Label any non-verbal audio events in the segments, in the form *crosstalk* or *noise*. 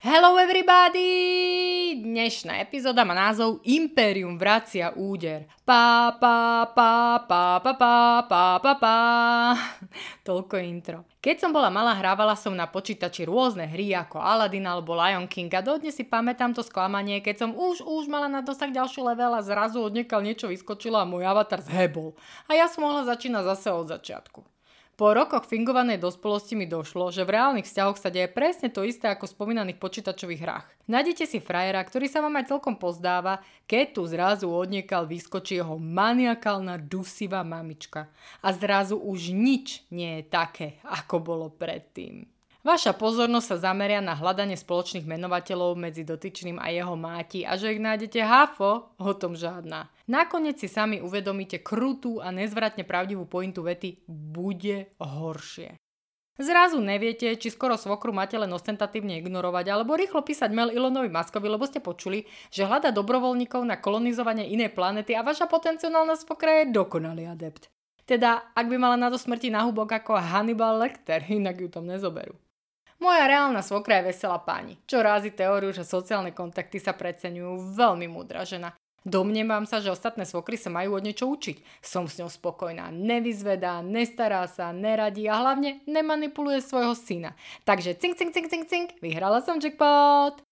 Hello everybody! Dnešná epizóda má názov Imperium vracia úder. Pa pa pa pa pa pa pa pa pa *laughs* Toľko intro. Keď som bola malá, hrávala som na počítači rôzne hry ako Aladdin alebo Lion King a dodnes si pamätám to sklamanie, keď som už už mala na dosah ďalší level a zrazu odniekal niečo vyskočilo a môj avatar zhebol. A ja som mohla začínať zase od začiatku. Po rokoch fingovanej dospelosti mi došlo, že v reálnych vzťahoch sa deje presne to isté ako v spomínaných počítačových hrách. Nájdete si frajera, ktorý sa vám aj celkom pozdáva, keď tu zrazu odniekal vyskočí jeho maniakálna dusivá mamička. A zrazu už nič nie je také, ako bolo predtým. Vaša pozornosť sa zameria na hľadanie spoločných menovateľov medzi dotyčným a jeho máti a že ich nájdete hafo, o tom žiadna. Nakoniec si sami uvedomíte krutú a nezvratne pravdivú pointu vety bude horšie. Zrazu neviete, či skoro svokru máte len ostentatívne ignorovať alebo rýchlo písať mail Ilonovi Maskovi, lebo ste počuli, že hľada dobrovoľníkov na kolonizovanie inej planety a vaša potenciálna svokra je dokonalý adept. Teda, ak by mala na to smrti na hubok ako Hannibal Lecter, inak ju tam nezoberú. Moja reálna svokra je veselá pani, čo rázi teóriu, že sociálne kontakty sa preceňujú veľmi múdra žena. Domnievam sa, že ostatné svokry sa majú od niečo učiť. Som s ňou spokojná, nevyzvedá, nestará sa, neradí a hlavne nemanipuluje svojho syna. Takže cink, cink, cink, cink, cink, vyhrala som jackpot!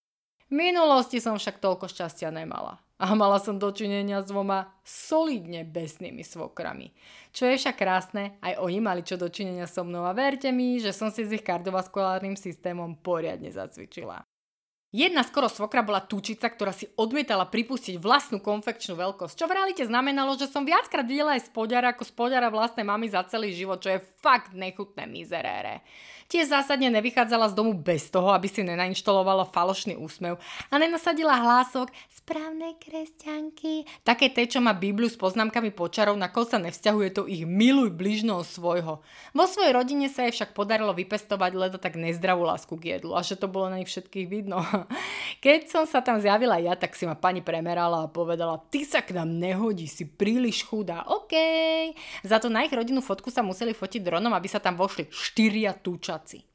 V minulosti som však toľko šťastia nemala. A mala som dočinenia s dvoma solidne besnými svokrami. Čo je však krásne, aj oni mali čo dočinenia so mnou a verte mi, že som si s ich kardiovaskulárnym systémom poriadne zacvičila. Jedna skoro svokra bola tučica, ktorá si odmietala pripustiť vlastnú konfekčnú veľkosť, čo v realite znamenalo, že som viackrát videla aj spodara ako spodara vlastnej mamy za celý život, čo je fakt nechutné mizerére. Tiež zásadne nevychádzala z domu bez toho, aby si nenainštalovala falošný úsmev a nenasadila hlások správnej kresťanky. Také té, čo má Bibliu s poznámkami počarov, na koho sa nevzťahuje to ich miluj bližného svojho. Vo svojej rodine sa jej však podarilo vypestovať ledo tak nezdravú lásku k jedlu a že to bolo na nich všetkých vidno. *laughs* *laughs* Keď som sa tam zjavila ja, tak si ma pani premerala a povedala, ty sa k nám nehodí, si príliš chudá. OK. Za to na ich rodinnú fotku sa museli fotiť dronom, aby sa tam vošli štyria túča Slováci.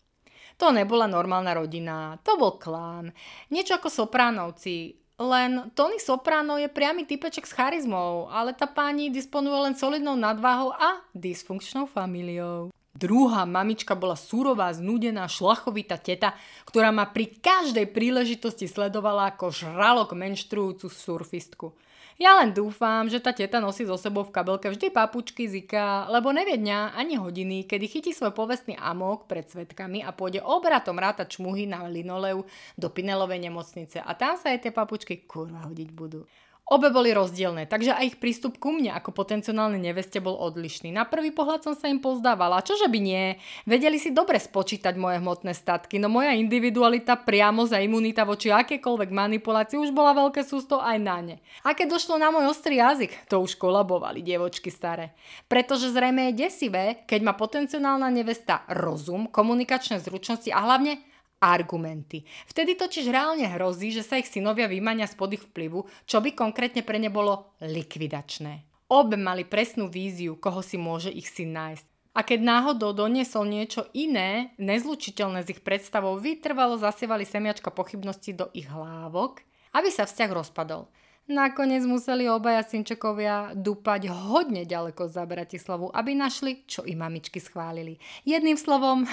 To nebola normálna rodina, to bol klán. Niečo ako Sopránovci, len Tony Soprano je priamy typeček s charizmou, ale tá pani disponuje len solidnou nadváhou a dysfunkčnou familiou. Druhá mamička bola súrová, znúdená, šlachovitá teta, ktorá ma pri každej príležitosti sledovala ako žralok menštruujúcu surfistku. Ja len dúfam, že tá teta nosí so sebou v kabelke vždy papučky zika, lebo nevie dňa ani hodiny, kedy chytí svoj povestný amok pred svetkami a pôjde obratom rátať čmuhy na linoleu do Pinelovej nemocnice a tam sa aj tie papučky kurva hodiť budú. Obe boli rozdielne, takže aj ich prístup ku mne ako potenciálnej neveste bol odlišný. Na prvý pohľad som sa im pozdávala, čože by nie. Vedeli si dobre spočítať moje hmotné statky, no moja individualita priamo za imunita voči akékoľvek manipulácii už bola veľké sústo aj na ne. A keď došlo na môj ostrý jazyk, to už kolabovali dievočky staré. Pretože zrejme je desivé, keď má potenciálna nevesta rozum, komunikačné zručnosti a hlavne argumenty. Vtedy totiž reálne hrozí, že sa ich synovia vymania spod ich vplyvu, čo by konkrétne pre ne bolo likvidačné. Obe mali presnú víziu, koho si môže ich syn nájsť. A keď náhodou doniesol niečo iné, nezlučiteľné s ich predstavou, vytrvalo zasievali semiačka pochybnosti do ich hlávok, aby sa vzťah rozpadol. Nakoniec museli obaja synčekovia dúpať hodne ďaleko za Bratislavu, aby našli, čo im mamičky schválili. Jedným slovom,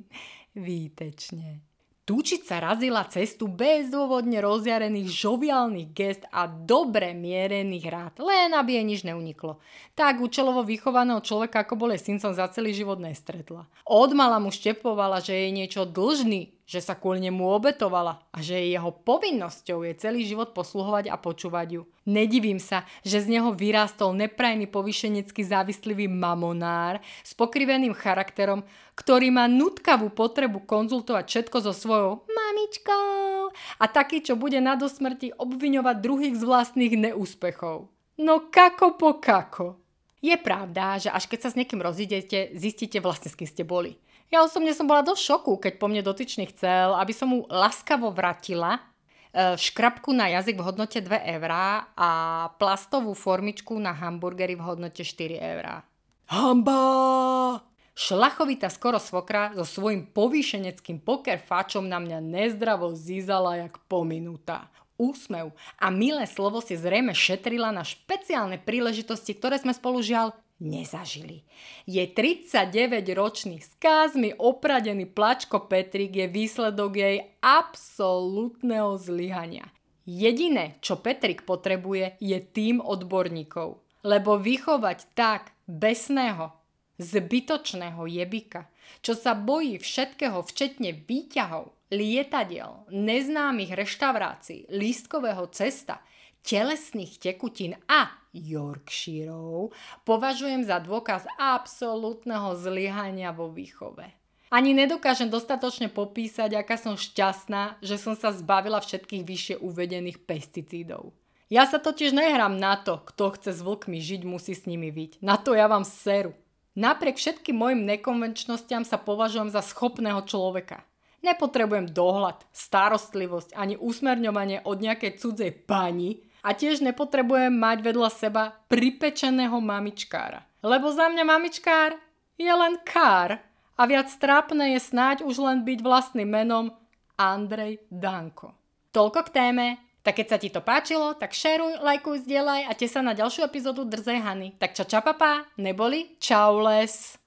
*laughs* výtečne. Túčica razila cestu bezdôvodne rozjarených žoviálnych gest a dobre mierených rád, len aby jej nič neuniklo. Tak účelovo vychovaného človeka, ako bol jej som za celý život nestretla. Odmala mu štepovala, že je niečo dlžný, že sa kvôli nemu obetovala a že jeho povinnosťou je celý život posluhovať a počúvať ju. Nedivím sa, že z neho vyrástol neprajný povyšenecký závislivý mamonár s pokriveným charakterom, ktorý má nutkavú potrebu konzultovať všetko so svojou mamičkou a taký, čo bude na dosmrti obviňovať druhých z vlastných neúspechov. No kako po kako. Je pravda, že až keď sa s niekým rozídete, zistíte vlastne, s kým ste boli. Ja osobne som bola dosť šoku, keď po mne dotyčný chcel, aby som mu laskavo vratila e, škrabku na jazyk v hodnote 2 eurá a plastovú formičku na hamburgery v hodnote 4 eurá. Hamba! Šlachovita skoro svokra so svojím povýšeneckým poker fačom na mňa nezdravo zízala jak pominutá. Úsmev a milé slovo si zrejme šetrila na špeciálne príležitosti, ktoré sme spolu žiaľ nezažili. Je 39-ročný, skázmi opradený plačko Petrik je výsledok jej absolútneho zlyhania. Jediné, čo Petrik potrebuje, je tým odborníkov. Lebo vychovať tak besného, zbytočného jebika, čo sa bojí všetkého, včetne výťahov, lietadiel, neznámych reštaurácií, lístkového cesta, telesných tekutín a Yorkshireov, považujem za dôkaz absolútneho zlyhania vo výchove. Ani nedokážem dostatočne popísať, aká som šťastná, že som sa zbavila všetkých vyššie uvedených pesticídov. Ja sa totiž nehrám na to, kto chce s vlkmi žiť, musí s nimi byť. Na to ja vám seru. Napriek všetkým mojim nekonvenčnostiam sa považujem za schopného človeka. Nepotrebujem dohľad, starostlivosť ani usmerňovanie od nejakej cudzej pani a tiež nepotrebujem mať vedľa seba pripečeného mamičkára. Lebo za mňa mamičkár je len kár a viac trápne je snáď už len byť vlastným menom Andrej Danko. Toľko k téme, tak keď sa ti to páčilo, tak šeruj, lajkuj, zdieľaj a te sa na ďalšiu epizódu Drzej Hany. Tak ča ča papa, neboli? Čau les!